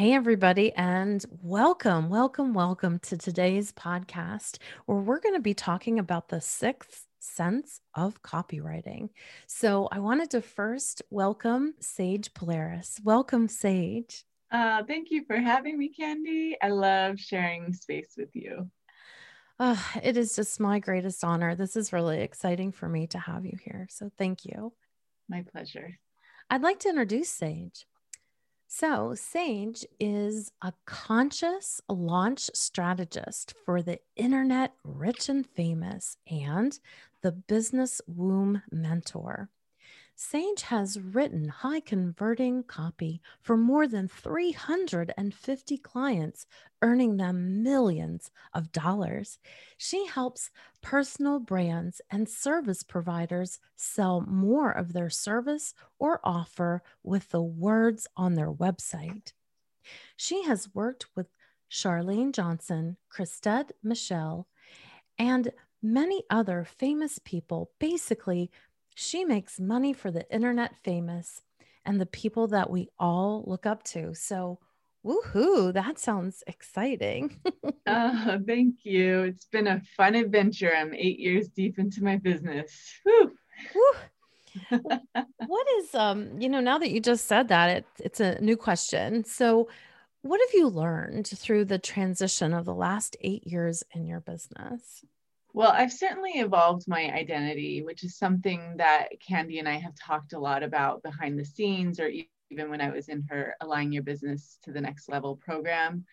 Hey, everybody, and welcome, welcome, welcome to today's podcast where we're going to be talking about the sixth sense of copywriting. So, I wanted to first welcome Sage Polaris. Welcome, Sage. Uh, thank you for having me, Candy. I love sharing space with you. Uh, it is just my greatest honor. This is really exciting for me to have you here. So thank you. My pleasure. I'd like to introduce Sage. So, Sage is a conscious launch strategist for the internet rich and famous and the business womb mentor. Sage has written high converting copy for more than 350 clients, earning them millions of dollars. She helps personal brands and service providers sell more of their service or offer with the words on their website. She has worked with Chalene Johnson, Chrisette Michele, and many other famous people basically she makes money for the internet famous and the people that we all look up to. So, woohoo, that sounds exciting. oh, thank you. It's been a fun adventure. I'm eight years deep into my business. what is um you know now that you just said that it, it's a new question so what have you learned through the transition of the last eight years in your business well, I've certainly evolved my identity, which is something that Candy and I have talked a lot about behind the scenes, or even when I was in her Align Your Business to the Next Level program.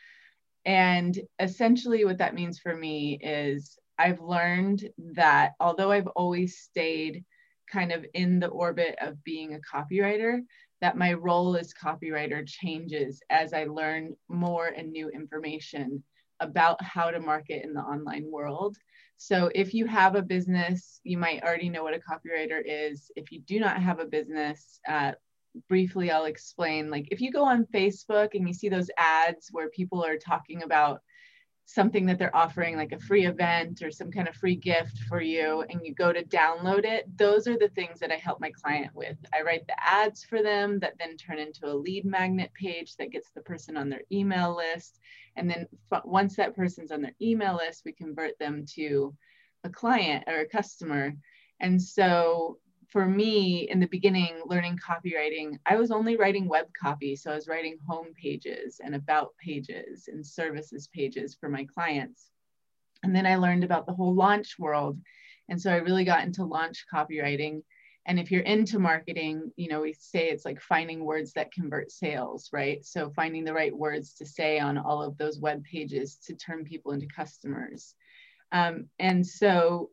And essentially, what that means for me is I've learned that although I've always stayed kind of in the orbit of being a copywriter, that my role as copywriter changes as I learn more and new information about how to market in the online world. So if you have a business, you might already know what a copywriter is. If you do not have a business, uh, briefly I'll explain. Like if you go on Facebook and you see those ads where people are talking about something that they're offering, like a free event or some kind of free gift for you, and you go to download it, those are the things that I help my client with. I write the ads for them that then turn into a lead magnet page that gets the person on their email list. And then once that person's on their email list, we convert them to a client or a customer. And so for me in the beginning learning copywriting i was only writing web copy so i was writing home pages and about pages and services pages for my clients. And then i learned about the whole launch world and so i really got into launch copywriting. And if you're into marketing you know we say it's like finding words that convert sales right? So finding the right words to say on all of those web pages to turn people into customers. Um, and so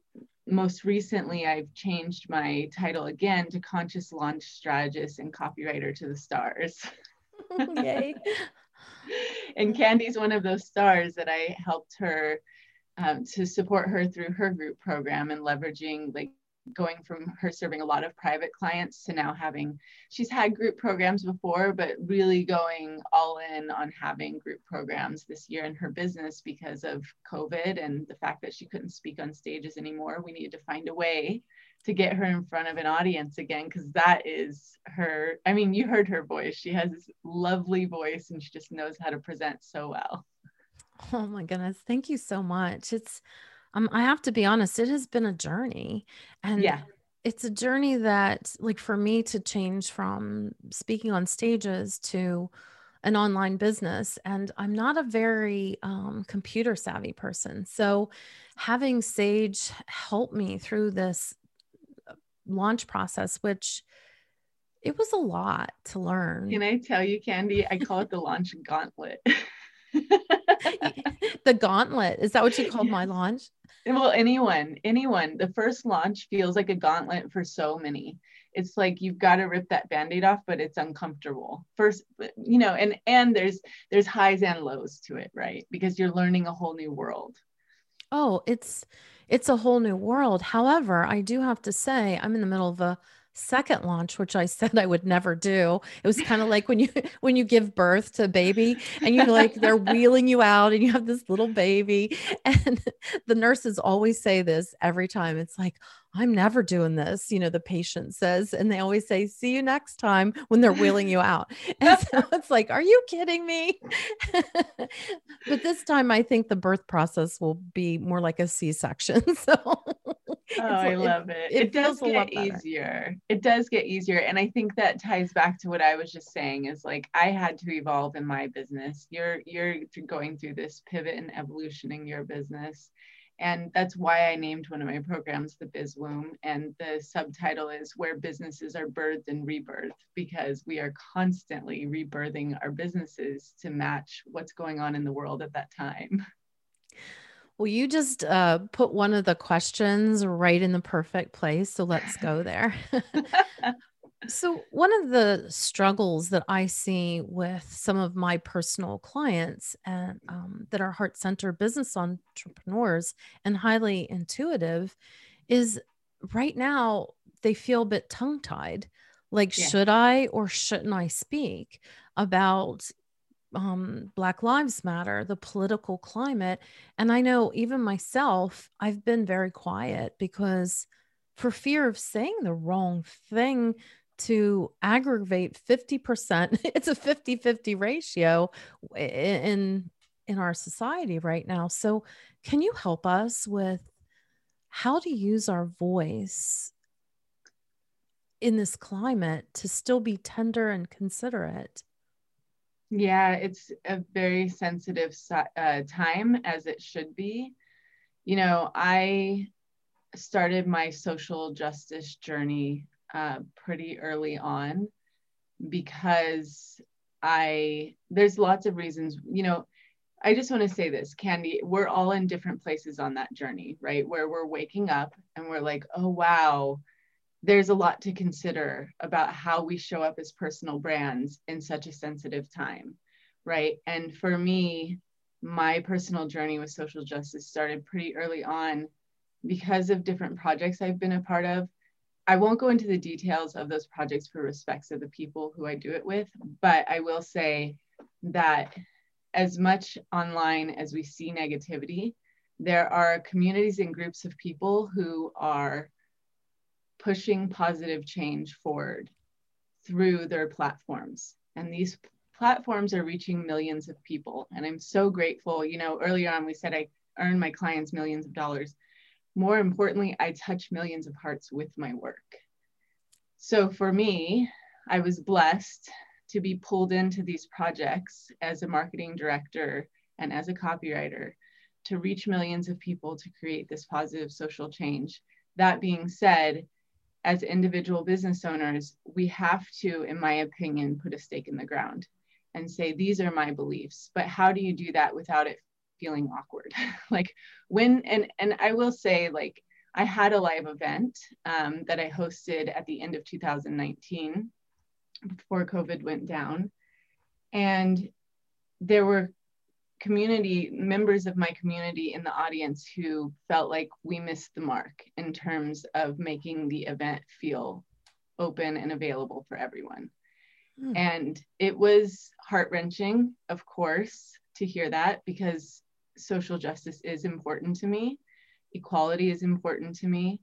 most recently, I've changed my title again to Conscious Launch Strategist and Copywriter to the Stars. Yay. and Candy's one of those stars that I helped her um, to support her through her group program and leveraging like going from her serving a lot of private clients to now having she's had group programs before but really going all in on having group programs this year in her business because of covid and the fact that she couldn't speak on stages anymore. We needed to find a way to get her in front of an audience again because that is her i mean you heard her voice. She has this lovely voice and she just knows how to present so well. Oh my goodness. Thank you so much. It's um, I have to be honest, it has been a journey. And yeah. it's a journey that, like, for me to change from speaking on stages to an online business. And I'm not a very um, computer savvy person. So having Sage help me through this uh, launch process, which it was a lot to learn. Can I tell you, Candy? I call it the launch gauntlet. the gauntlet. Is that what you called my launch? Well, anyone, anyone. The first launch feels like a gauntlet for so many. it's like you've got to rip that band-aid off but it's uncomfortable first you know and and there's there's highs and lows to it right because you're learning a whole new world oh it's it's a whole new world however i do have to say i'm in the middle of a second launch which i said i would never do. It was kind of like when you when you give birth to a baby and you're like they're wheeling you out and you have this little baby. And the nurses always say this every time. It's like I'm never doing this, you know, the patient says, and they always say, see you next time when they're wheeling you out. And so it's like, are you kidding me? but this time I think the birth process will be more like a C section. So oh, I love it. It, it, it does get easier. It does get easier. And I think that ties back to what I was just saying is like I had to evolve in my business. You're you're going through this pivot and evolution in your business. And that's why I named one of my programs the Biz Womb. And the subtitle is Where Businesses Are Birthed and Rebirthed, because we are constantly rebirthing our businesses to match what's going on in the world at that time. Well, you just uh, put one of the questions right in the perfect place. So let's go there. So, one of the struggles that I see with some of my personal clients and um, that are heart centered business entrepreneurs and highly intuitive is right now they feel a bit tongue tied. Like, yeah. should I or shouldn't I speak about um, Black Lives Matter, the political climate? And I know even myself, I've been very quiet because for fear of saying the wrong thing to aggravate 50% it's a 50-50 ratio in in our society right now. So can you help us with how to use our voice in this climate to still be tender and considerate? Yeah it's a very sensitive uh, time as it should be. You know i started my social justice journey uh, pretty early on because I, there's lots of reasons, you know, I just want to say this, Candy, we're all in different places on that journey, right? Where we're waking up and we're like, oh, wow, there's a lot to consider about how we show up as personal brands in such a sensitive time, right? And for me, my personal journey with social justice started pretty early on because of different projects I've been a part of I won't go into the details of those projects for respects of the people who I do it with, but I will say that as much online as we see negativity, there are communities and groups of people who are pushing positive change forward through their platforms. And these platforms are reaching millions of people. And I'm so grateful. You know, earlier on, we said I earn my clients millions of dollars more importantly, I touch millions of hearts with my work. So for me, I was blessed to be pulled into these projects as a marketing director and as a copywriter to reach millions of people to create this positive social change. That being said, as individual business owners, we have to, in my opinion, put a stake in the ground and say, these are my beliefs. But how do you do that without it feeling awkward. Like when and and i will say like i had a live event um, that i hosted at the end of 2019 before covid went down. And there were community members of my community in the audience who felt like we missed the mark in terms of making the event feel open and available for everyone. Mm. and it was heart-wrenching of course to hear that because social justice is important to me, equality is important to me.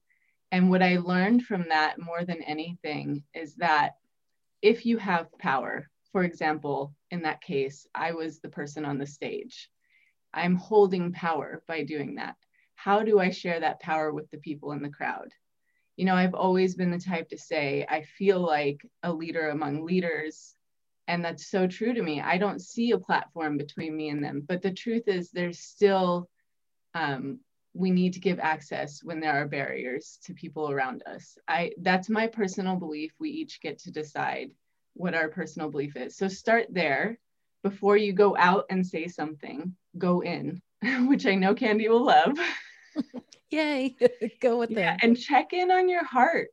And what I learned from that more than anything is that if you have power, for example, in that case, I was the person on the stage. I'm holding power by doing that. How do I share that power with the people in the crowd? You know, I've always been the type to say, I feel like a leader among leaders and that's so true to me. I don't see a platform between me and them but the truth is there's still um, we need to give access when there are barriers to people around us. I that's my personal belief. We each get to decide what our personal belief is. So start there. Before you go out and say something go in which i know candy will love. Yay go with yeah, that and check in on your heart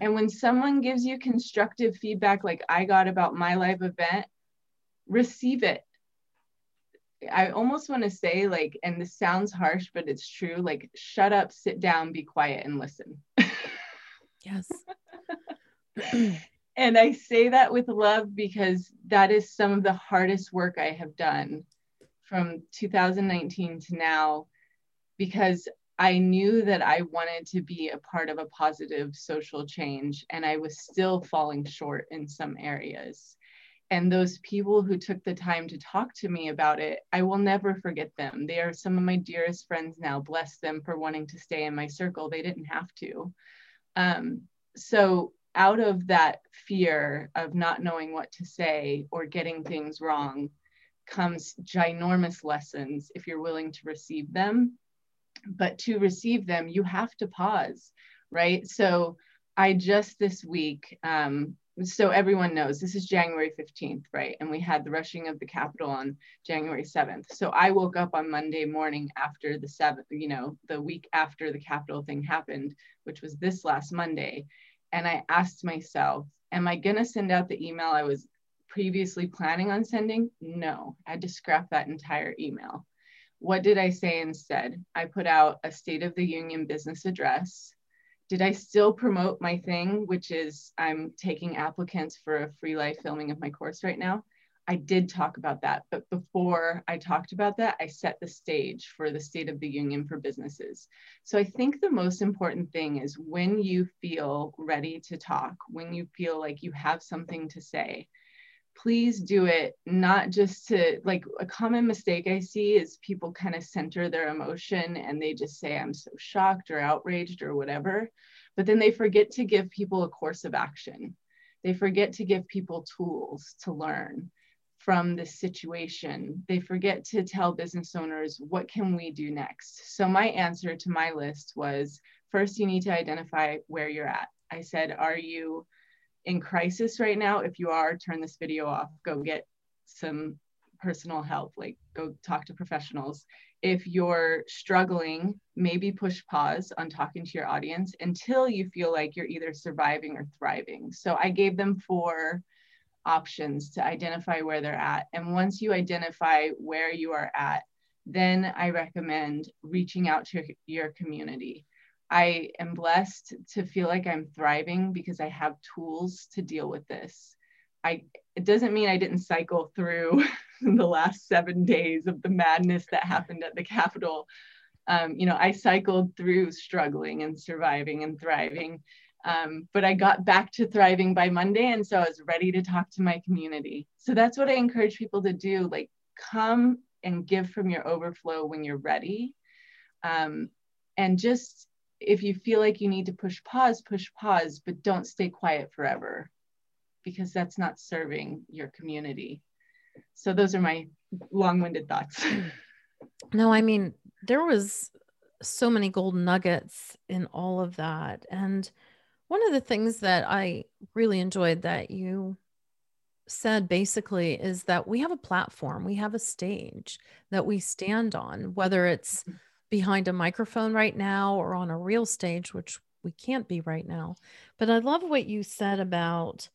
And when someone gives you constructive feedback, like I got about my live event, receive it. I almost want to say, like, and this sounds harsh, but it's true like, shut up, sit down, be quiet, and listen. yes. and I say that with love because that is some of the hardest work I have done from 2019 to now because I knew that I wanted to be a part of a positive social change and I was still falling short in some areas. And those people who took the time to talk to me about it, I will never forget them. They are some of my dearest friends now. Bless them for wanting to stay in my circle. They didn't have to. Um, so, out of that fear of not knowing what to say or getting things wrong, comes ginormous lessons if you're willing to receive them. But to receive them, you have to pause, right? So I just this week, um, so everyone knows this is January 15th, right? And we had the rushing of the Capitol on January 7th. So I woke up on Monday morning after the seventh, you know, the week after the Capitol thing happened, which was this last Monday. And I asked myself, am I going to send out the email I was previously planning on sending? No, I had to scrap that entire email. What did I say instead? I put out a State of the Union business address. Did I still promote my thing, which is I'm taking applicants for a free live filming of my course right now? I did talk about that, but before I talked about that, I set the stage for the State of the Union for businesses. So I think the most important thing is when you feel ready to talk, when you feel like you have something to say, please do it not just to like a common mistake I see is people kind of center their emotion and they just say, I'm so shocked or outraged or whatever. But then they forget to give people a course of action. They forget to give people tools to learn from this situation. They forget to tell business owners, what can we do next? So my answer to my list was first, you need to identify where you're at. I said, are you in crisis right now, if you are, turn this video off, go get some personal help, like go talk to professionals. If you're struggling, maybe push pause on talking to your audience until you feel like you're either surviving or thriving. So I gave them four options to identify where they're at. And once you identify where you are at, then I recommend reaching out to your community. I am blessed to feel like I'm thriving because I have tools to deal with this. I it doesn't mean I didn't cycle through the last seven days of the madness that happened at the Capitol. Um, you know, I cycled through struggling and surviving and thriving. Um, but I got back to thriving by Monday. And so I was ready to talk to my community. So that's what I encourage people to do like, come and give from your overflow when you're ready. Um, and just if you feel like you need to push pause, push pause, but don't stay quiet forever because that's not serving your community. So those are my long-winded thoughts. no, I mean, there was so many gold nuggets in all of that. And one of the things that I really enjoyed that you said basically is that we have a platform, we have a stage that we stand on, whether it's mm-hmm behind a microphone right now or on a real stage, which we can't be right now. But I love what you said about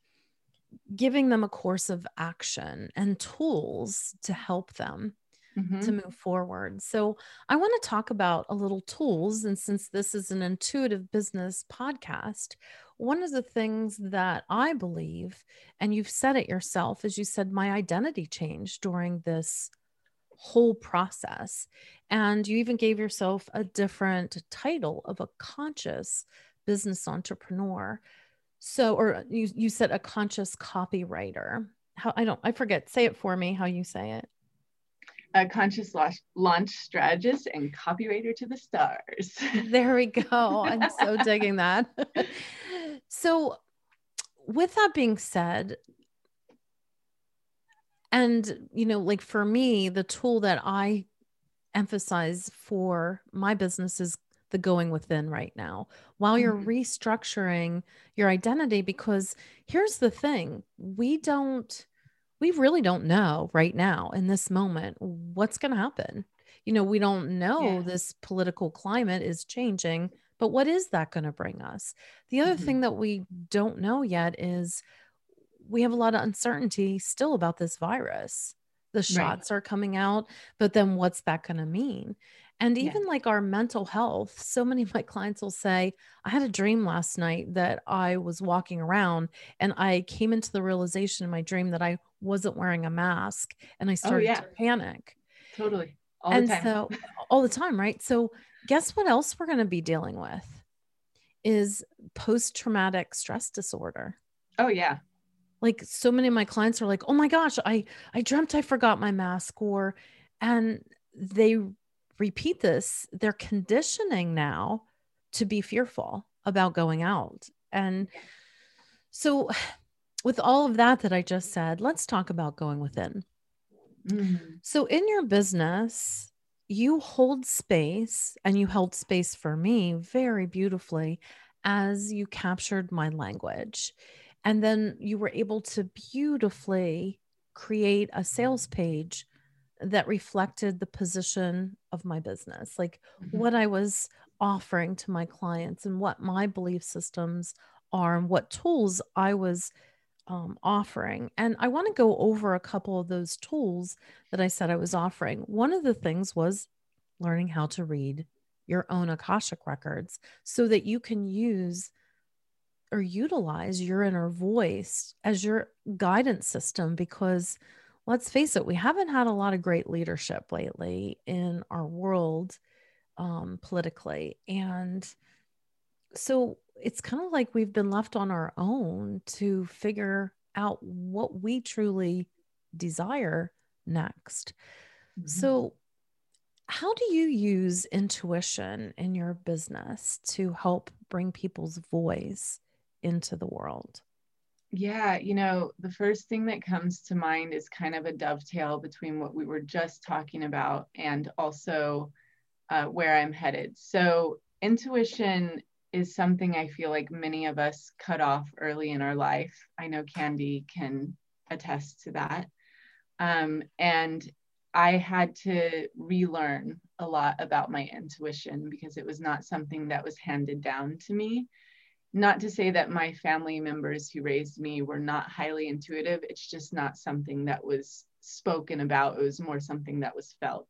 giving them a course of action and tools to help them mm-hmm. to move forward. So I want to talk about a little tools. And since this is an intuitive business podcast, one of the things that I believe, and you've said it yourself, is you said my identity changed during this whole process. And you even gave yourself a different title of a conscious business entrepreneur. So, or you, you said a conscious copywriter. How I don't, I forget, say it for me how you say it. A conscious launch, launch strategist and copywriter to the stars. there we go. I'm so digging that. so, with that being said, and, you know, like for me, the tool that I emphasize for my business is the going within right now while you're mm-hmm. restructuring your identity. Because here's the thing we don't, we really don't know right now in this moment what's going to happen. You know, we don't know yeah. this political climate is changing But what is that going to bring us? The other Mhm. thing that we don't know yet is we have a lot of uncertainty still about this virus. The shots are coming out, but then what's that going to mean? And Yeah. even like our mental health, so many of my clients will say, I had a dream last night that I was walking around and I came into the realization in my dream that I wasn't wearing a mask and I oh, started Oh, yeah. to panic. Totally. All and the time. so all the time, right? So guess what else we're going to be dealing with is post traumatic stress disorder oh yeah. Like so many of my clients are like oh my gosh i i dreamt i forgot my mask or and they repeat this they're conditioning now to be fearful about going out. And so with all of that that i just said let's talk about going within. Mhm. so in your business you hold space and you held space for me very beautifully as you captured my language and then you were able to beautifully create a sales page that reflected the position of my business, like Mhm. what I was offering to my clients and what my belief systems are and what tools I was um, offering. And I want to go over a couple of those tools that I said I was offering. One of the things was learning how to read your own Akashic records so that you can use or utilize your inner voice as your guidance system because let's face it we haven't had a lot of great leadership lately in our world um, politically and so it's kind of like we've been left on our own to figure out what we truly desire next Mhm. so how do you use intuition in your business to help bring people's voice into the world? Yeah, you know, the first thing that comes to mind is kind of a dovetail between what we were just talking about and also uh, where I'm headed. So, intuition is something I feel like many of us cut off early in our life. I know Candy can attest to that. Um, and I had to relearn a lot about my intuition because it was not something that was handed down to me not to say that my family members who raised me were not highly intuitive it's just not something that was spoken about it was more something that was felt.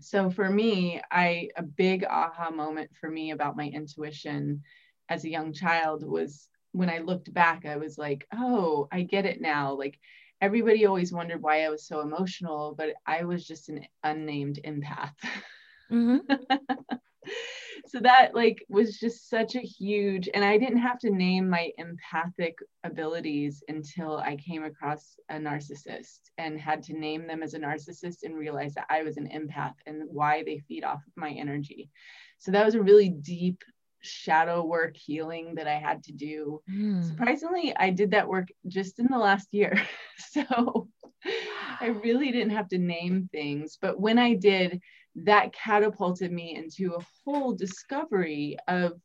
So for me i a big aha moment for me about my intuition as a young child was when i looked back i was like oh i get it now. Like everybody always wondered why i was so emotional but i was just an unnamed empath. Mhm. so that like was just such a huge and i didn't have to name my empathic abilities until i came across a narcissist and had to name them as a narcissist and realize that i was an empath and why they feed off of my energy. So that was a really deep shadow work healing that i had to do. Mm. surprisingly i did that work just in the last year. So i really didn't have to name things but when i did that catapulted me into a whole discovery of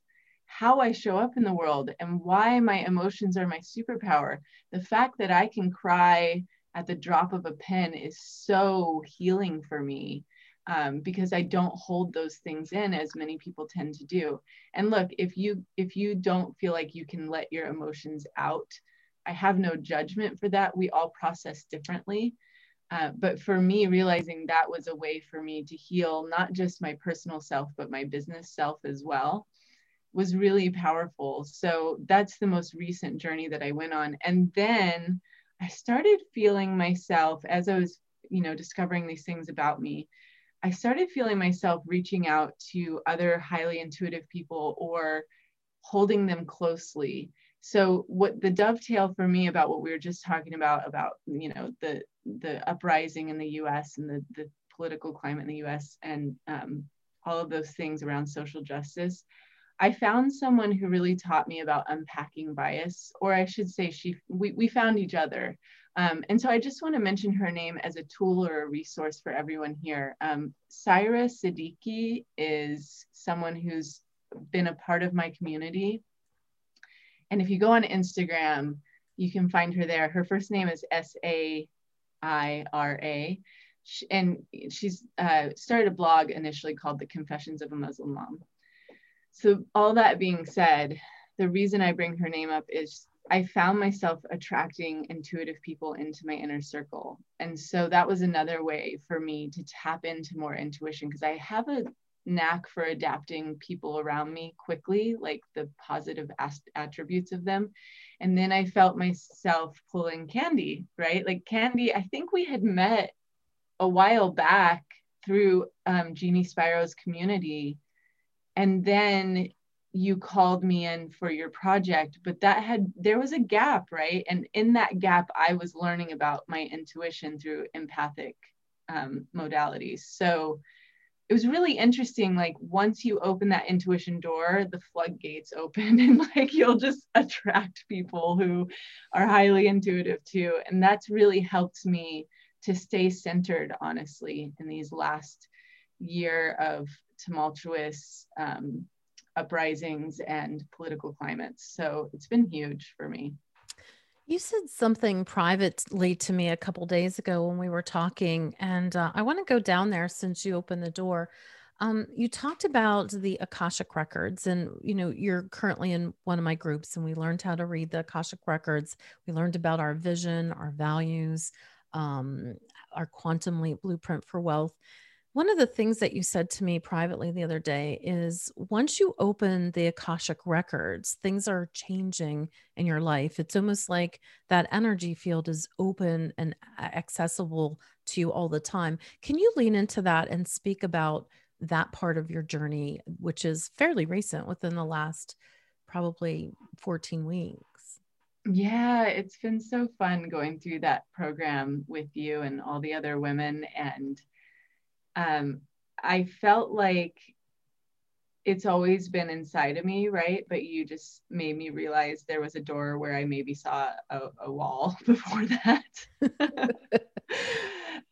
how I show up in the world and why my emotions are my superpower. The fact that I can cry at the drop of a pen is so healing for me um, because I don't hold those things in as many people tend to do. And look, if you if you don't feel like you can let your emotions out, I have no judgment for that. We all process differently. Uh, but for me, realizing that was a way for me to heal not just my personal self, but my business self as well was really powerful. So that's the most recent journey that I went on. And then I started feeling myself as I was, you know, discovering these things about me. I started feeling myself reaching out to other highly intuitive people or holding them closely. So what the dovetail for me about what we were just talking about about you know the the uprising in the U.S. and the the political climate in the U.S. and um, all of those things around social justice. I found someone who really taught me about unpacking bias, or I should say, she we, we found each other. Um, and so I just want to mention her name as a tool or a resource for everyone here. Um, Saira Siddiqui is someone who's been a part of my community. And if you go on Instagram, you can find her there. Her first name is S A I R A. And she's uh, started a blog initially called The Confessions of a Muslim Mom. so all that being said, the reason I bring her name up is I found myself attracting intuitive people into my inner circle. And so that was another way for me to tap into more intuition because I have a knack for adapting people around me quickly, like the positive attributes of them. And then I felt myself pulling Candy, right? Like Candy, I think we had met a while back through um, Jeannie Spiro's community. And then you called me in for your project, but that had, there was a gap, right? And in that gap, I was learning about my intuition through empathic um, modalities. So it was really interesting. Like once you open that intuition door, the floodgates open and like you'll just attract people who are highly intuitive too. And that's really helped me to stay centered, honestly, in these last year of tumultuous um, uprisings and political climates. So it's been huge for me. You said something privately to me a couple days ago when we were talking, and uh, I want to go down there since you opened the door. Um, you talked about the Akashic records, and you know you're currently in one of my groups, and we learned how to read the Akashic records. We learned about our vision, our values, um, our quantum leap blueprint for wealth. One of the things that you said to me privately the other day is once you open the Akashic records, things are changing in your life. It's almost like that energy field is open and accessible to you all the time. Can you lean into that and speak about that part of your journey, which is fairly recent within the last probably 14 weeks? Yeah, it's been so fun going through that program with you and all the other women. And um, I felt like it's always been inside of me, right? But you just made me realize there was a door where I maybe saw a, a wall before that.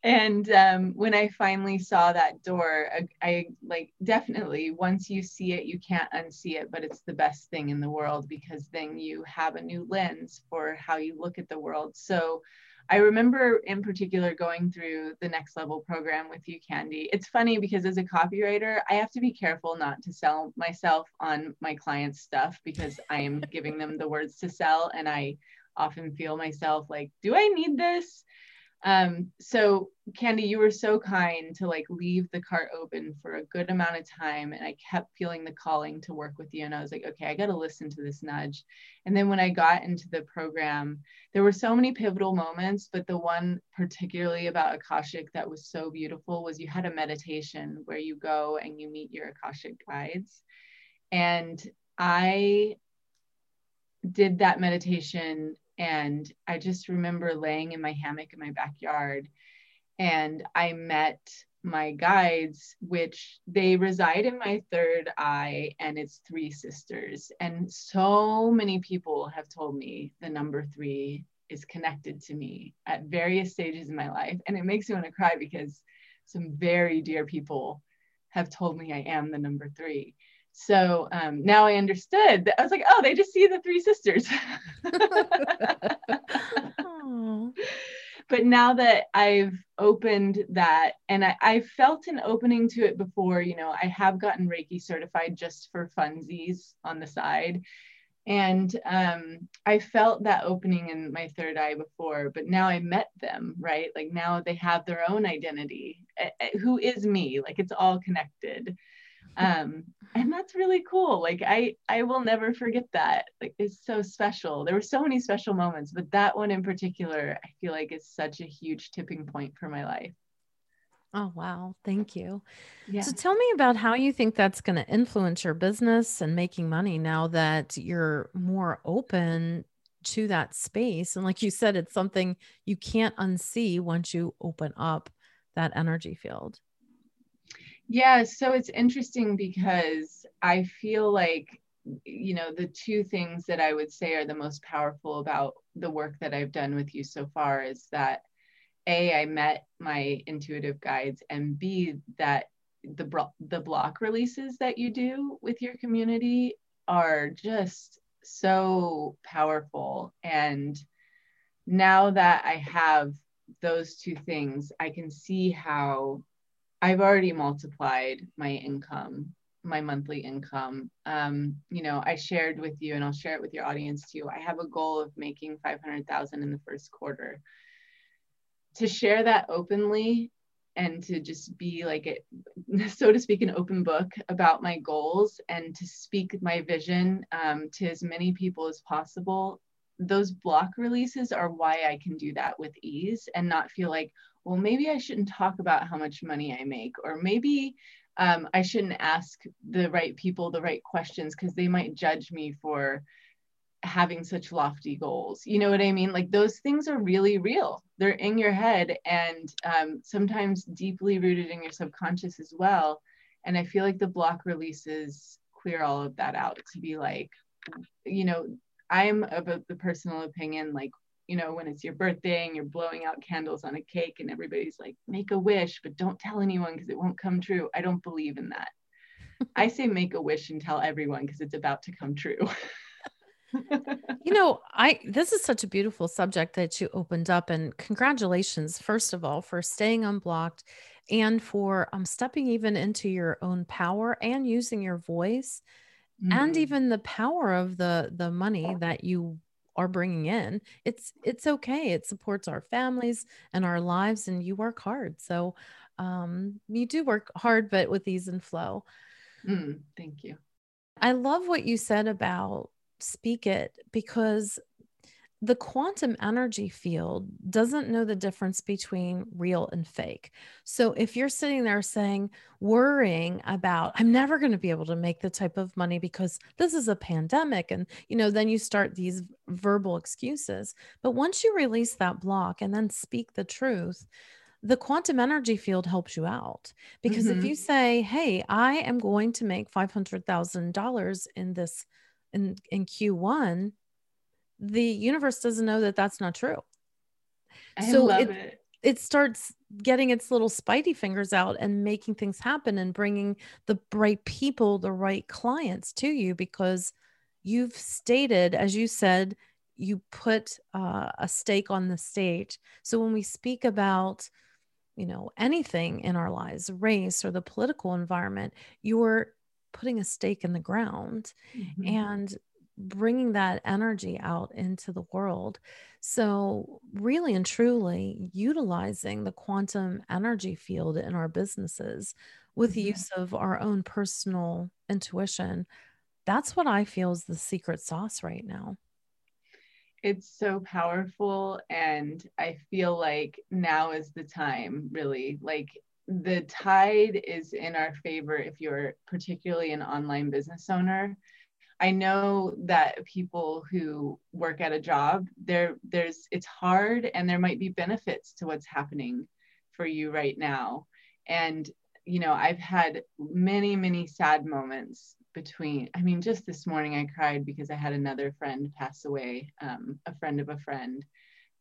and um, when I finally saw that door, I, I, like definitely once you see it, you can't unsee it, but it's the best thing in the world because then you have a new lens for how you look at the world. So I remember in particular going through the next level program with you, Candy. It's funny because as a copywriter, I have to be careful not to sell myself on my clients' stuff because I am giving them the words to sell. And I often feel myself like, do I need this? Um, so Candy, you were so kind to like leave the cart open for a good amount of time. And I kept feeling the calling to work with you. And I was like, okay, I got to listen to this nudge. And then when I got into the program, there were so many pivotal moments, but the one particularly about Akashic that was so beautiful was you had a meditation where you go and you meet your Akashic guides. And I did that meditation and I just remember laying in my hammock in my backyard and I met my guides, which they reside in my third eye and it's three sisters. And so many people have told me the number three is connected to me at various stages in my life. And it makes me want to cry because some very dear people have told me I am the number three. So um, now I understood that I was like, oh, they just see the three sisters. but now that I've opened that and I, I felt an opening to it before, you know, I have gotten Reiki certified just for funsies on the side. And um, I felt that opening in my third eye before, but now I met them, right? Like now they have their own identity. Who is me? Like it's all connected um and that's really cool. Like i i will never forget that. Like it's so special. There were so many special moments but that one in particular i feel like is such a huge tipping point for my life. Oh wow. Thank you. Yeah. so tell me about how you think that's going to influence your business and making money now that you're more open to that space. And like you said it's something you can't unsee once you open up that energy field yeah, so it's interesting because I feel like, you know, the two things that I would say are the most powerful about the work that I've done with you so far is that A, I met my intuitive guides, and B, that the, the block releases that you do with your community are just so powerful. And now that I have those two things, I can see how I've already multiplied my income my monthly income. Um, you know, I shared with you, and I'll share it with your audience too. I have a goal of making 500,000 in the first quarter. To share that openly and to just be like so to speak, an open book about my goals and to speak my vision um, to as many people as possible. Those block releases are why I can do that with ease and not feel like, well, maybe I shouldn't talk about how much money I make, or maybe um, I shouldn't ask the right people the right questions because they might judge me for having such lofty goals. You know what I mean? Like those things are really real. They're in your head and um, sometimes deeply rooted in your subconscious as well. And I feel like the block releases clear all of that out to be like, you know, I'm of the personal opinion like you know, when it's your birthday and you're blowing out candles on a cake and everybody's like, make a wish, but don't tell anyone because it won't come true. I don't believe in that. I say make a wish and tell everyone because it's about to come true. you know, I this is such a beautiful subject that you opened up and congratulations first of all for staying unblocked and for um stepping even into your own power and using your voice mm-hmm. and even the power of the the money that you are bringing in it's it's okay it supports our families and our lives and you work hard. So um you do work hard but with ease and flow. Mm, thank you. I love what you said about speak it because the quantum energy field doesn't know the difference between real and fake. So if you're sitting there saying, worrying about, I'm never going to be able to make the type of money because this is a pandemic, and you know, then you start these verbal excuses. But once you release that block and then speak the truth, the quantum energy field helps you out because mm-hmm. if you say, Hey, I am going to make $500,000 in this in, in Q1, the universe doesn't know that that's not true. I so it, it. It starts getting its little spidey fingers out and making things happen and bringing the right people, the right clients to you because you've stated, as you said, you put uh, a stake on the stage. So when we speak about, you know, anything in our lives, race or the political environment, you're putting a stake in the ground. Mm-hmm. And bringing that energy out into the world. So, really and truly utilizing the quantum energy field in our businesses with the mm-hmm. use of our own personal intuition. That's what I feel is the secret sauce right now. It's so powerful. And I feel like now is the time, really. Like the tide is in our favor if you're particularly an online business owner I know that people who work at a job, there there's it's hard and there might be benefits to what's happening for you right now. And you know, I've had many, many sad moments between i mean just this morning i cried because i had another friend pass away um, a friend of a friend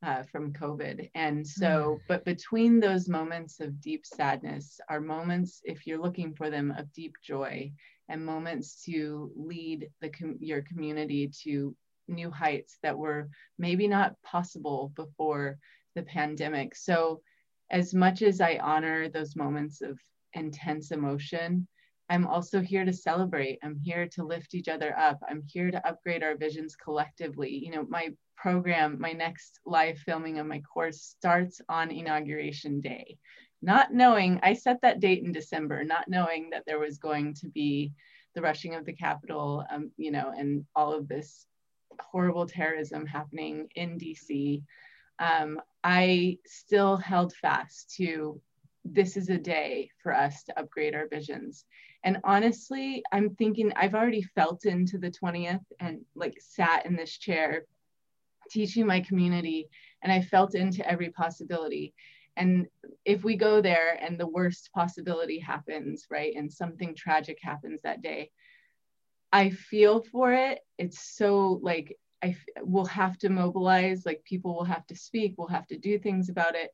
uh, from covid and so mm. but between those moments of deep sadness are moments if you're looking for them of deep joy and moments to lead the com- your community to new heights that were maybe not possible before the pandemic. So, as much as I honor those moments of intense emotion, I'm also here to celebrate. I'm here to lift each other up. I'm here to upgrade our visions collectively. You know, my program, my next live filming of my course starts on inauguration day not knowing I set that date in December, not knowing that there was going to be the rushing of the Capitol, um, you know, and all of this horrible terrorism happening in DC. Um, I still held fast to this is a day for us to upgrade our visions. And honestly, I'm thinking I've already felt into the 20th and like sat in this chair teaching my community, and I felt into every possibility. And if we go there and the worst possibility happens, right, and something tragic happens that day, I feel for it. It's so like I will have to mobilize, like people will have to speak, we'll have to do things about it.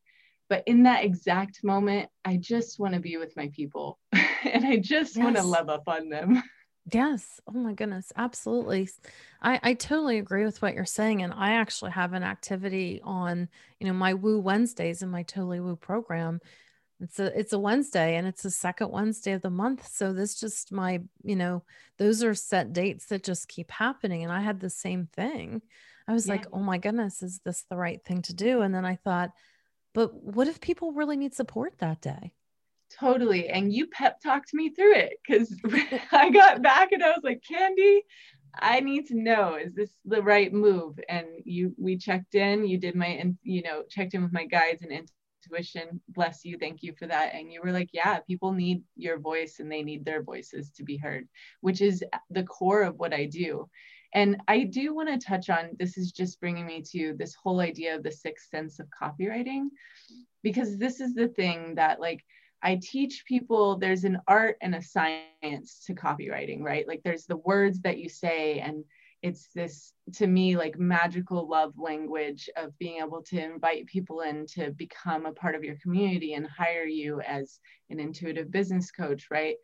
But in that exact moment, I just want to be with my people and I just yes. want to love up on them. Yes. Oh my goodness. Absolutely. I, I totally agree with what you're saying. And I actually have an activity on, you know, my Woo Wednesdays in my Totally Woo program It's a it's a Wednesday and it's the second Wednesday of the month. So this just my, you know, those are set dates that just keep happening. And I had the same thing. I was yeah. like, oh my goodness, is this the right thing to do? And then I thought, but what if people really need support that day? Totally. And you pep talked me through it because I got back and I was like, Candy, I need to know, is this the right move? And you, we checked in, you did my, and you know, checked in with my guides and intuition. Bless you. Thank you for that. And you were like, yeah, people need your voice and they need their voices to be heard, which is the core of what I do. And I do want to touch on this is just bringing me to this whole idea of the sixth sense of copywriting, because this is the thing that, like, I teach people there's an art and a science to copywriting, right? Like there's the words that you say, and it's this to me like magical love language of being able to invite people in to become a part of your community and hire you as an intuitive business coach, right?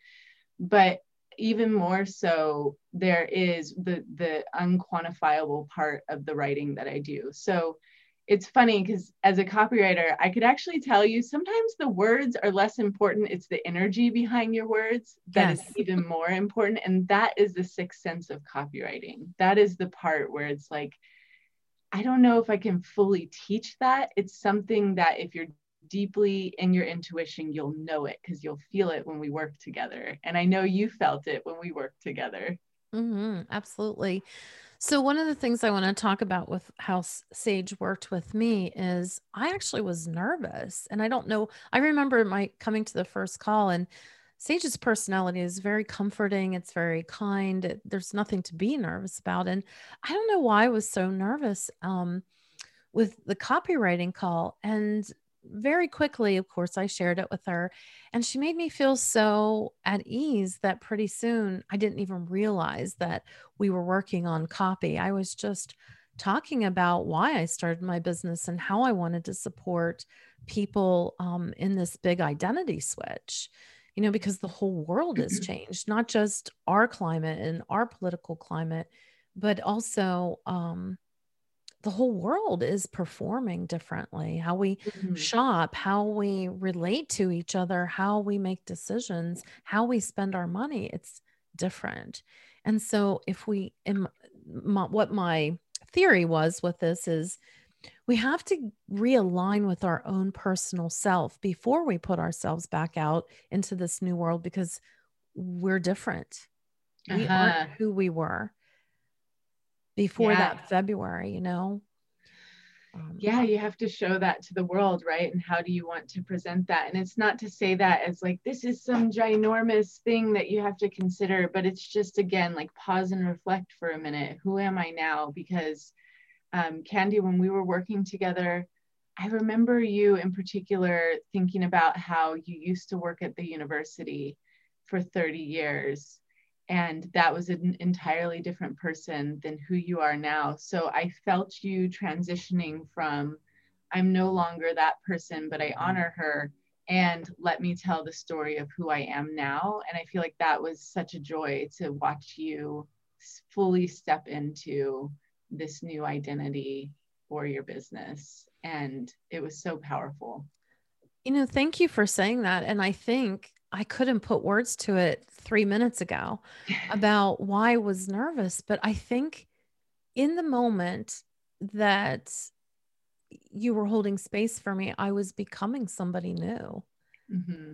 But even more so, there is the the unquantifiable part of the writing that I do. So it's funny because as a copywriter, I could actually tell you sometimes the words are less important. It's the energy behind your words that yes. is even more important. And that is the sixth sense of copywriting. That is the part where it's like, I don't know if I can fully teach that. It's something that if you're deeply in your intuition, you'll know it because you'll feel it when we work together. And I know you felt it when we worked together. Mm-hmm, absolutely. So, one of the things I want to talk about with how Sage worked with me is I actually was nervous. And I don't know, I remember my coming to the first call, and Sage's personality is very comforting. It's very kind. There's nothing to be nervous about. And I don't know why I was so nervous um, with the copywriting call. And very quickly, of course, I shared it with her, and she made me feel so at ease that pretty soon I didn't even realize that we were working on copy. I was just talking about why I started my business and how I wanted to support people um, in this big identity switch. You know, because the whole world has changed, not just our climate and our political climate, but also um, the whole world is performing differently how we mm-hmm. shop how we relate to each other how we make decisions how we spend our money it's different and so if we in my, what my theory was with this is we have to realign with our own personal self before we put ourselves back out into this new world because we're different we uh-huh. aren't who we were before yeah. that February, you know? Um, yeah, you have to show that to the world, right? And how do you want to present that? And it's not to say that as like, this is some ginormous thing that you have to consider, but it's just, again, like pause and reflect for a minute. Who am I now? Because, um, Candy, when we were working together, I remember you in particular thinking about how you used to work at the university for 30 years and that was an entirely different person than who you are now. So i felt you transitioning from i'm no longer that person but i mm-hmm. honor her and let me tell the story of who i am now. And i feel like that was such a joy to watch you fully step into this new identity for your business and it was so powerful. You know thank you for saying that and i think I couldn't put words to it three minutes ago about why I was nervous. But I think in the moment that you were holding space for me, I was becoming somebody new mm-hmm.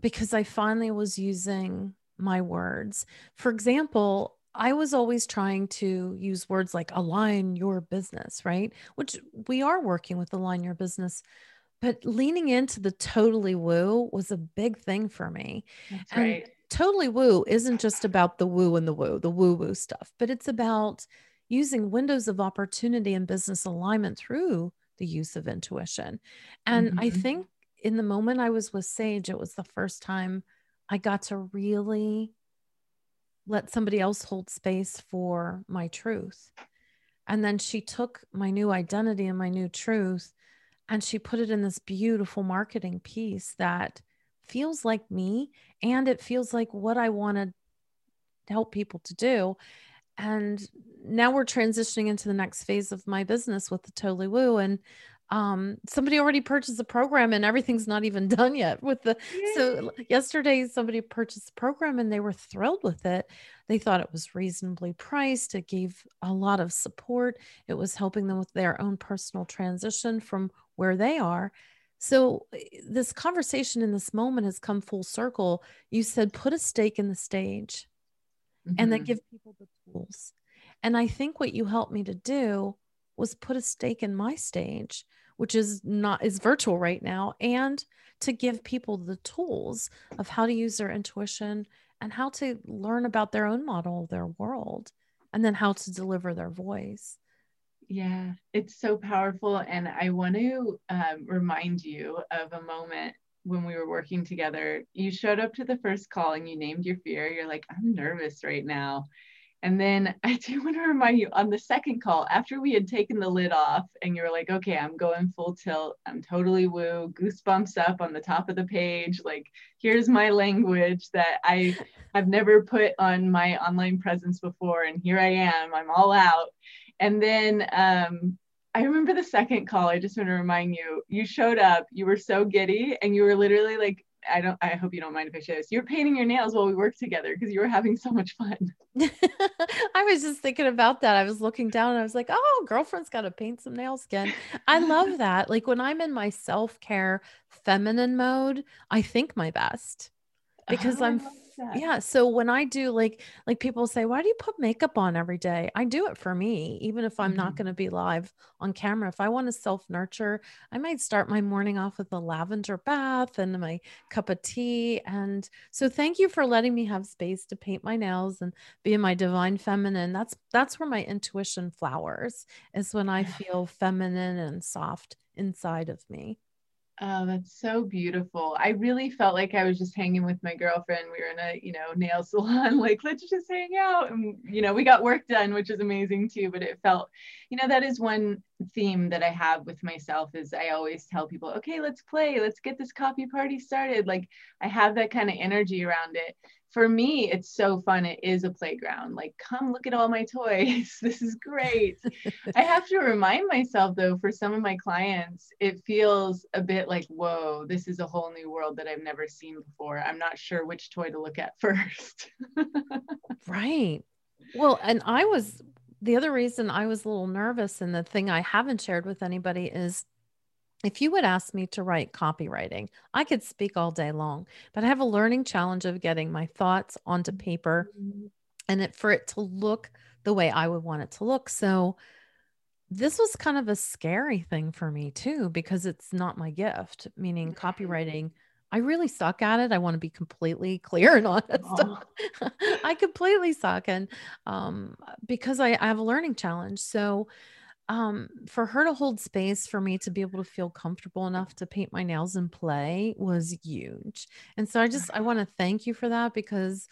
because I finally was using my words. For example, I was always trying to use words like align your business, right? Which we are working with align your business but leaning into the totally woo was a big thing for me. That's and right. Totally woo isn't just about the woo and the woo, the woo woo stuff, but it's about using windows of opportunity and business alignment through the use of intuition. And mm-hmm. I think in the moment I was with Sage, it was the first time I got to really let somebody else hold space for my truth. And then she took my new identity and my new truth and she put it in this beautiful marketing piece that feels like me and it feels like what I want to help people to do. And now we're transitioning into the next phase of my business with the Totally Woo. And um, somebody already purchased a program and everything's not even done yet with the Yay. so yesterday somebody purchased the program and they were thrilled with it they thought it was reasonably priced it gave a lot of support it was helping them with their own personal transition from where they are. So eh, this conversation in this moment has come full circle. You said put a stake in the stage mm-hmm. and then give people the tools. And i think what you helped me to do was put a stake in my stage which is not is virtual right now and to give people the tools of how to use their intuition and how to learn about their own model their world and then how to deliver their voice yeah it's so powerful and i want to um, remind you of a moment when we were working together you showed up to the first call and you named your fear you're like i'm nervous right now and then I do want to remind you on the second call, after we had taken the lid off and you were like, okay, I'm going full tilt. I'm totally woo, goosebumps up on the top of the page. Like, here's my language that I have never put on my online presence before. And here I am, I'm all out. And then um, I remember the second call. I just want to remind you, you showed up, you were so giddy, and you were literally like I don't I hope you don't mind if I share this. You're painting your nails while we work together because you were having so much fun. I was just thinking about that. I was looking down and I was like, oh, girlfriend's got to paint some nails again. I love that. Like when I'm in my self-care feminine mode, I think my best because oh, I'm that? Yeah. So when I do like like people say, why do you put makeup on every day? I do it for me, even if I'm mm-hmm. not going to be live on camera. If I want to self-nurture, I might start my morning off with a lavender bath and my cup of tea. And so thank you for letting me have space to paint my nails and be in my divine feminine. That's that's where my intuition flowers is when I feel feminine and soft inside of me. Oh, that's so beautiful. I really felt like I was just hanging with my girlfriend. We were in a, you know, nail salon, like, let's just hang out. And, you know, we got work done, which is amazing too. But it felt, you know, that is one theme that I have with myself is I always tell people, okay, let's play, let's get this coffee party started. Like I have that kind of energy around it for me, it's so fun. It is a playground. Like, come look at all my toys. this is great. I have to remind myself, though, for some of my clients, it feels a bit like, whoa, this is a whole new world that I've never seen before. I'm not sure which toy to look at first. right. Well, and I was the other reason I was a little nervous, and the thing I haven't shared with anybody is if you would ask me to write copywriting, I could speak all day long, but I have a learning challenge of getting my thoughts onto paper mm-hmm. and it, for it to look the way I would want it to look. So this was kind of a scary thing for me too, because it's not my gift, meaning copywriting. I really suck at it. I want to be completely clear and honest. Oh. I completely suck. And um, because I, I have a learning challenge. So um, for her to hold space for me to be able to feel comfortable enough to paint my nails and play was huge. And so I just I want to thank you for that because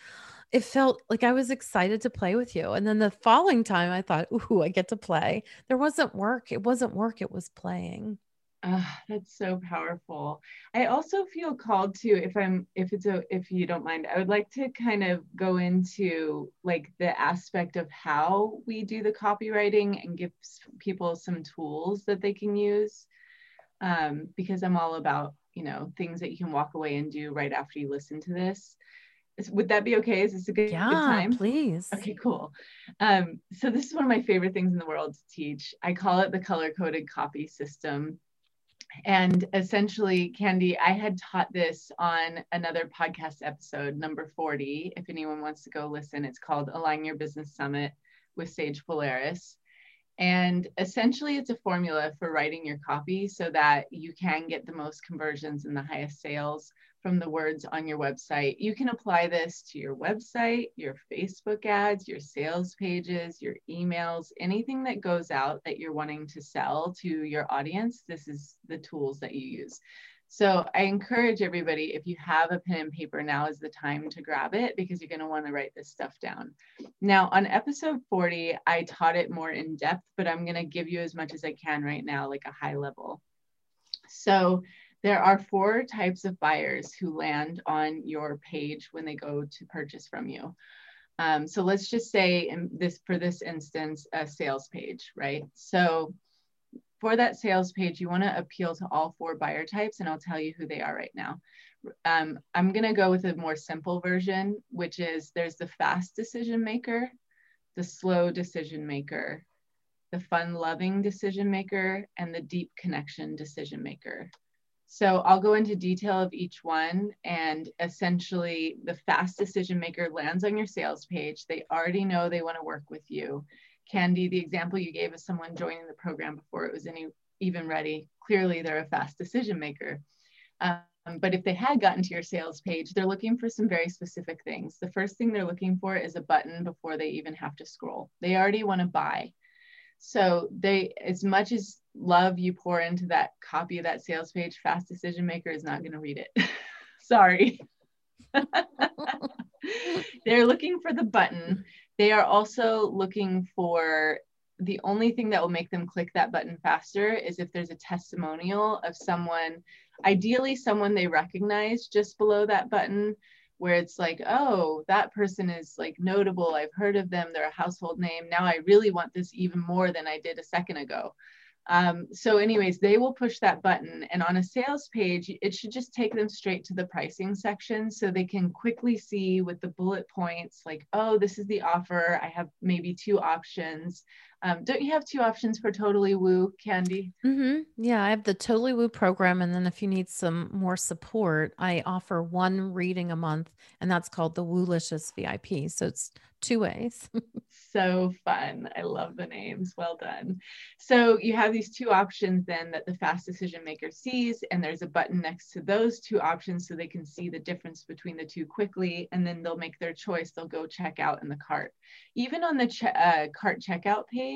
it felt like I was excited to play with you. And then the following time I thought, ooh, I get to play. There wasn't work. It wasn't work, it was playing. Uh, that's so powerful. I also feel called to, if I'm, if it's a, if you don't mind, I would like to kind of go into like the aspect of how we do the copywriting and give people some tools that they can use. Um, because I'm all about, you know, things that you can walk away and do right after you listen to this. Would that be okay? Is this a good, yeah, good time? please. Okay, cool. Um, so this is one of my favorite things in the world to teach. I call it the color coded copy system and essentially, Candy, I had taught this on another podcast episode, number 40. If anyone wants to go listen, it's called Align Your Business Summit with Sage Polaris. And essentially, it's a formula for writing your copy so that you can get the most conversions and the highest sales from the words on your website. You can apply this to your website, your Facebook ads, your sales pages, your emails, anything that goes out that you're wanting to sell to your audience. This is the tools that you use. So I encourage everybody, if you have a pen and paper, now is the time to grab it because you're going to want to write this stuff down. Now, on episode 40, I taught it more in depth, but I'm going to give you as much as I can right now, like a high level. So there are four types of buyers who land on your page when they go to purchase from you. Um, so let's just say in this for this instance, a sales page, right? So for that sales page, you want to appeal to all four buyer types, and I'll tell you who they are right now. Um, I'm going to go with a more simple version, which is there's the fast decision maker, the slow decision maker, the fun loving decision maker, and the deep connection decision maker. So I'll go into detail of each one and essentially the fast decision maker lands on your sales page. They already know they want to work with you. Candy, the example you gave of someone joining the program before it was any, even ready, clearly they're a fast decision maker. Um, but if they had gotten to your sales page, they're looking for some very specific things. The first thing they're looking for is a button before they even have to scroll. They already want to buy. So they, as much as love you pour into that copy of that sales page, fast decision maker is not going to read it. Sorry. They're looking for the button. They are also looking for the only thing that will make them click that button faster is if there's a testimonial of someone, ideally someone they recognize just below that button where it's like, oh, that person is like notable. I've heard of them. They're a household name. Now I really want this even more than I did a second ago. Um, so anyways, they will push that button and on a sales page, it should just take them straight to the pricing section so they can quickly see with the bullet points like, oh, this is the offer. I have maybe two options. Um, don't you have two options for Totally Woo, Candy? Mm-hmm. Yeah, I have the Totally Woo program. And then if you need some more support, I offer one reading a month, and that's called the Woolicious VIP. So it's two ways. so fun. I love the names. Well done. So you have these two options then that the fast decision maker sees, and there's a button next to those two options so they can see the difference between the two quickly, and then they'll make their choice. They'll go check out in the cart. Even on the ch- uh, cart checkout page,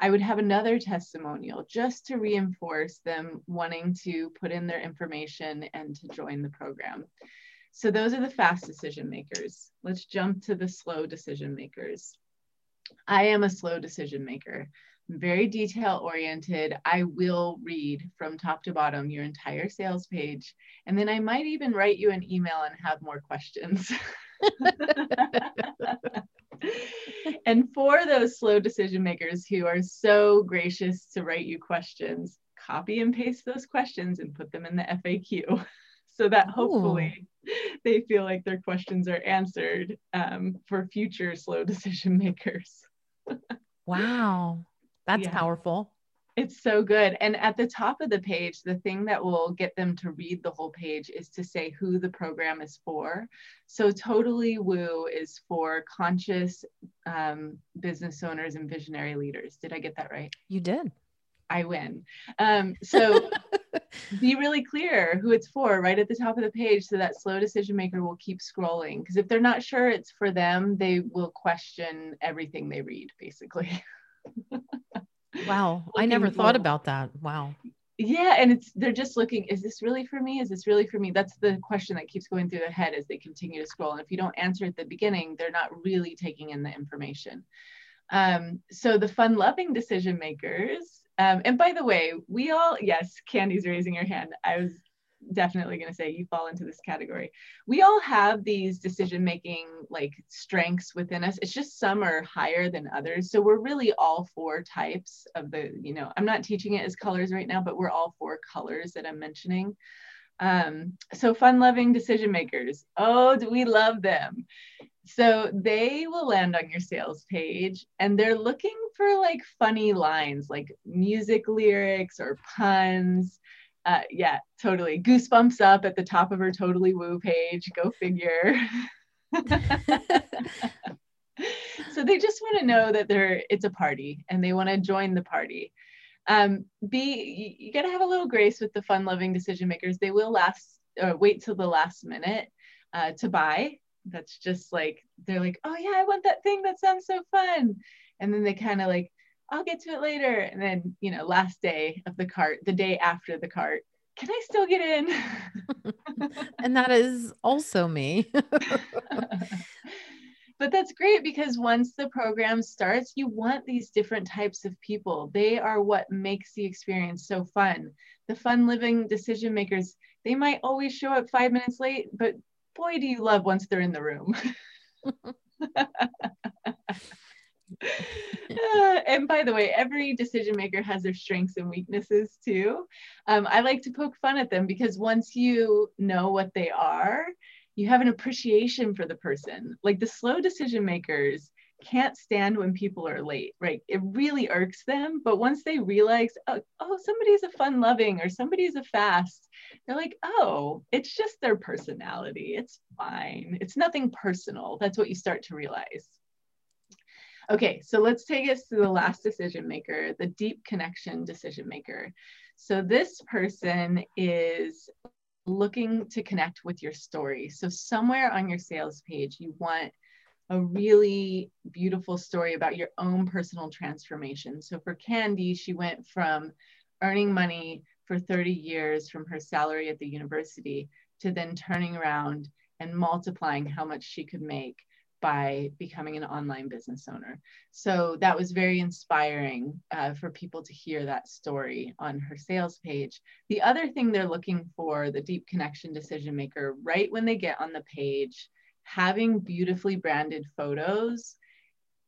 I would have another testimonial just to reinforce them wanting to put in their information and to join the program. So those are the fast decision makers. Let's jump to the slow decision makers. I am a slow decision maker. I'm very detail oriented. I will read from top to bottom your entire sales page. And then I might even write you an email and have more questions. and for those slow decision makers who are so gracious to write you questions, copy and paste those questions and put them in the FAQ so that hopefully Ooh. they feel like their questions are answered um, for future slow decision makers. wow, that's yeah. powerful. It's so good. And at the top of the page, the thing that will get them to read the whole page is to say who the program is for. So, Totally Woo is for conscious um, business owners and visionary leaders. Did I get that right? You did. I win. Um, so, be really clear who it's for right at the top of the page so that slow decision maker will keep scrolling. Because if they're not sure it's for them, they will question everything they read, basically. Wow. I never thought about that. Wow. Yeah. And it's, they're just looking, is this really for me? Is this really for me? That's the question that keeps going through their head as they continue to scroll. And if you don't answer at the beginning, they're not really taking in the information. Um, so the fun loving decision makers, um, and by the way, we all, yes, Candy's raising her hand. I was definitely going to say you fall into this category. We all have these decision making like strengths within us. It's just some are higher than others. So we're really all four types of the, you know, I'm not teaching it as colors right now, but we're all four colors that I'm mentioning. Um, so fun loving decision makers. Oh, do we love them? So they will land on your sales page and they're looking for like funny lines like music lyrics or puns uh, yeah, totally. Goosebumps up at the top of her totally woo page. Go figure. so they just want to know that they're it's a party and they want to join the party. Um, be you, you got to have a little grace with the fun-loving decision makers. They will last uh, wait till the last minute uh, to buy. That's just like they're like, oh yeah, I want that thing. That sounds so fun. And then they kind of like I'll get to it later. And then, you know, last day of the cart, the day after the cart, can I still get in? and that is also me. but that's great because once the program starts, you want these different types of people. They are what makes the experience so fun. The fun living decision makers, they might always show up five minutes late, but boy, do you love once they're in the room. uh, and by the way, every decision maker has their strengths and weaknesses too. Um, I like to poke fun at them because once you know what they are, you have an appreciation for the person. Like the slow decision makers can't stand when people are late, right? It really irks them. But once they realize, oh, oh somebody's a fun loving or somebody's a fast, they're like, oh, it's just their personality. It's fine. It's nothing personal. That's what you start to realize. Okay, so let's take us to the last decision maker, the deep connection decision maker. So this person is looking to connect with your story. So somewhere on your sales page, you want a really beautiful story about your own personal transformation. So for Candy, she went from earning money for 30 years from her salary at the university to then turning around and multiplying how much she could make by becoming an online business owner. So that was very inspiring uh, for people to hear that story on her sales page. The other thing they're looking for, the deep connection decision maker, right when they get on the page, having beautifully branded photos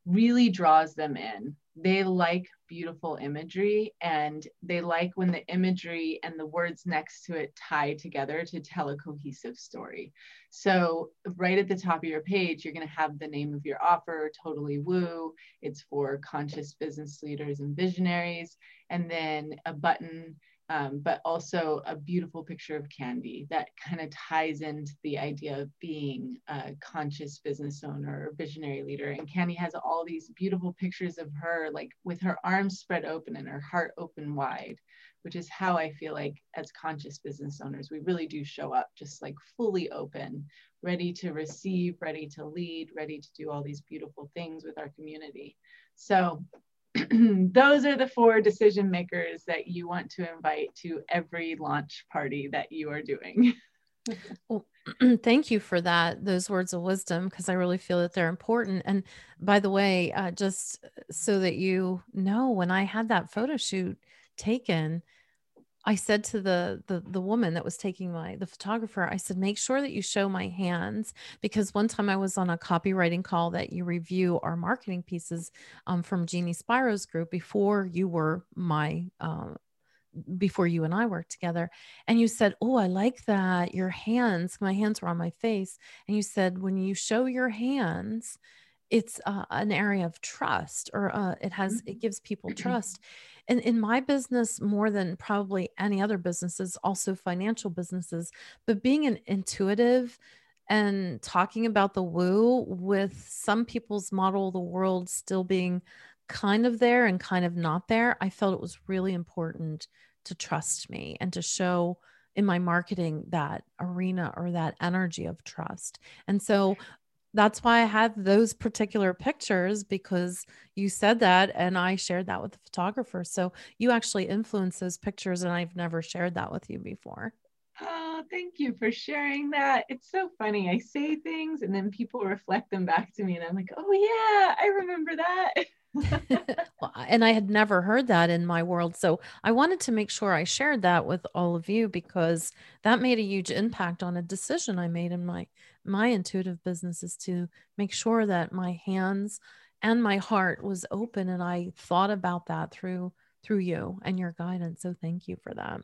really draws them in they like beautiful imagery and they like when the imagery and the words next to it tie together to tell a cohesive story. So, right at the top of your page, you're going to have the name of your offer, Totally Woo. It's for conscious business leaders and visionaries, and then a button um, but also a beautiful picture of Candy that kind of ties into the idea of being a conscious business owner or visionary leader. And Candy has all these beautiful pictures of her, like with her arms spread open and her heart open wide, which is how I feel like as conscious business owners, we really do show up just like fully open, ready to receive, ready to lead, ready to do all these beautiful things with our community. So those are the four decision makers that you want to invite to every launch party that you are doing. well, thank you for that, those words of wisdom, because I really feel that they're important. And by the way, uh, just so that you know, when I had that photo shoot taken, I said to the, the the woman that was taking my the photographer, I said, make sure that you show my hands because one time I was on a copywriting call that you review our marketing pieces um, from Jeannie Spiro's group before you were my um, before you and I worked together. And you said, Oh, I like that. Your hands, my hands were on my face. And you said, When you show your hands, it's uh, an area of trust or uh, it has, it mm-hmm. gives people trust. And in my business more than probably any other businesses also financial businesses but being an intuitive and talking about the woo with some people's model of the world still being kind of there and kind of not there i felt it was really important to trust me and to show in my marketing that arena or that energy of trust. And so that's why I had those particular pictures because you said that and I shared that with the photographer. So you actually influenced those pictures and I've never shared that with you before. Oh, thank you for sharing that. It's so funny. I say things and then people reflect them back to me and I'm like, "Oh yeah, I remember that." and I had never heard that in my world. So I wanted to make sure I shared that with all of you because that made a huge impact on a decision I made in my my intuitive business is to make sure that my hands and my heart was open and I thought about that through through you and your guidance. So thank you for that.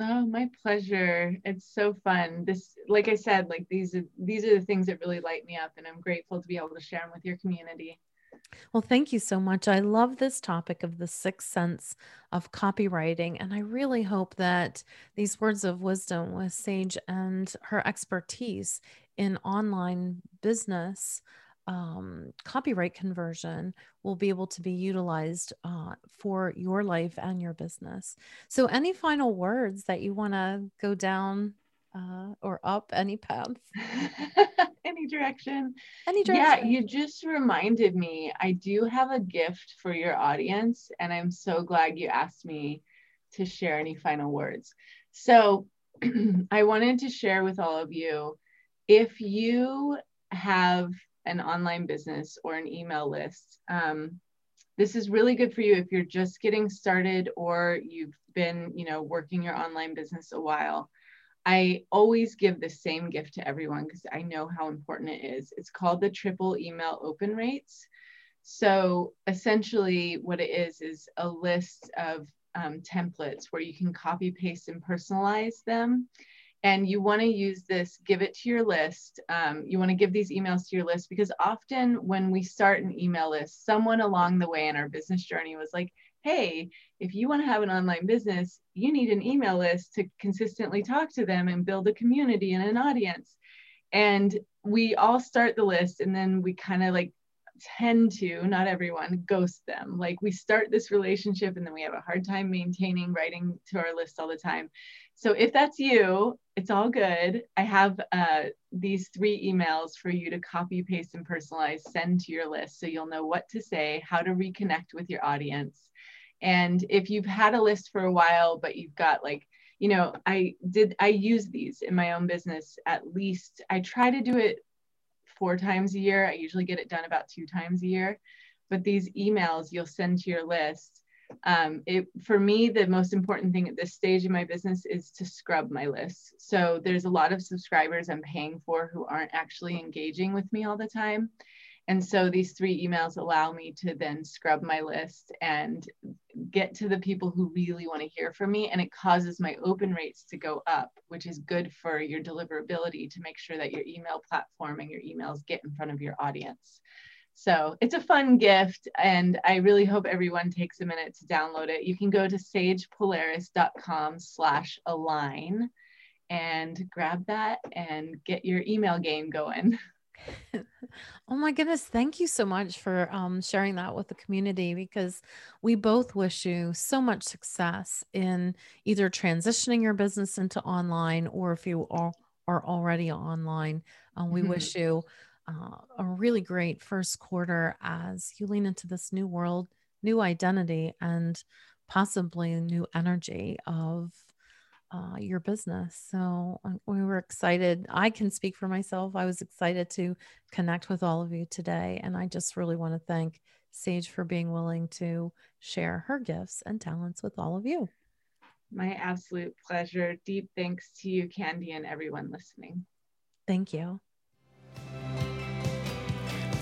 Oh, my pleasure. It's so fun. This like I said, like these are these are the things that really light me up and I'm grateful to be able to share them with your community. Well, thank you so much. I love this topic of the sixth sense of copywriting. And I really hope that these words of wisdom with Sage and her expertise in online business um, copyright conversion will be able to be utilized uh, for your life and your business. So, any final words that you want to go down uh, or up any path? any direction. Any direction. Yeah, you just reminded me. I do have a gift for your audience, and I'm so glad you asked me to share any final words. So, I wanted to share with all of you if you have an online business or an email list, um, this is really good for you if you're just getting started or you've been, you know, working your online business a while. I always give the same gift to everyone because I know how important it is. It's called the triple email open rates. So essentially, what it is is a list of um, templates where you can copy, paste, and personalize them. And you want to use this, give it to your list. Um, you want to give these emails to your list because often when we start an email list, someone along the way in our business journey was like, hey, if you want to have an online business, you need an email list to consistently talk to them and build a community and an audience. And we all start the list and then we kind of like tend to, not everyone, ghost them. Like we start this relationship and then we have a hard time maintaining writing to our list all the time. So if that's you, it's all good. I have uh, these three emails for you to copy, paste, and personalize, send to your list so you'll know what to say, how to reconnect with your audience. And if you've had a list for a while, but you've got like, you know, I did, I use these in my own business at least. I try to do it four times a year. I usually get it done about two times a year. But these emails you'll send to your list, um, it for me the most important thing at this stage in my business is to scrub my list. So there's a lot of subscribers I'm paying for who aren't actually engaging with me all the time. And so these three emails allow me to then scrub my list and get to the people who really want to hear from me. And it causes my open rates to go up, which is good for your deliverability to make sure that your email platform and your emails get in front of your audience. So it's a fun gift, and I really hope everyone takes a minute to download it. You can go to sagepolaris.com slash align and grab that and get your email game going. oh my goodness. Thank you so much for um, sharing that with the community because we both wish you so much success in either transitioning your business into online or if you are, are already online. Um, we mm-hmm. wish you uh, a really great first quarter as you lean into this new world, new identity, and possibly new energy of uh, your business. So uh, we were excited. I can speak for myself. I was excited to connect with all of you today. And I just really want to thank Sage for being willing to share her gifts and talents with all of you. My absolute pleasure. Deep thanks to you, Candy, and everyone listening. Thank you.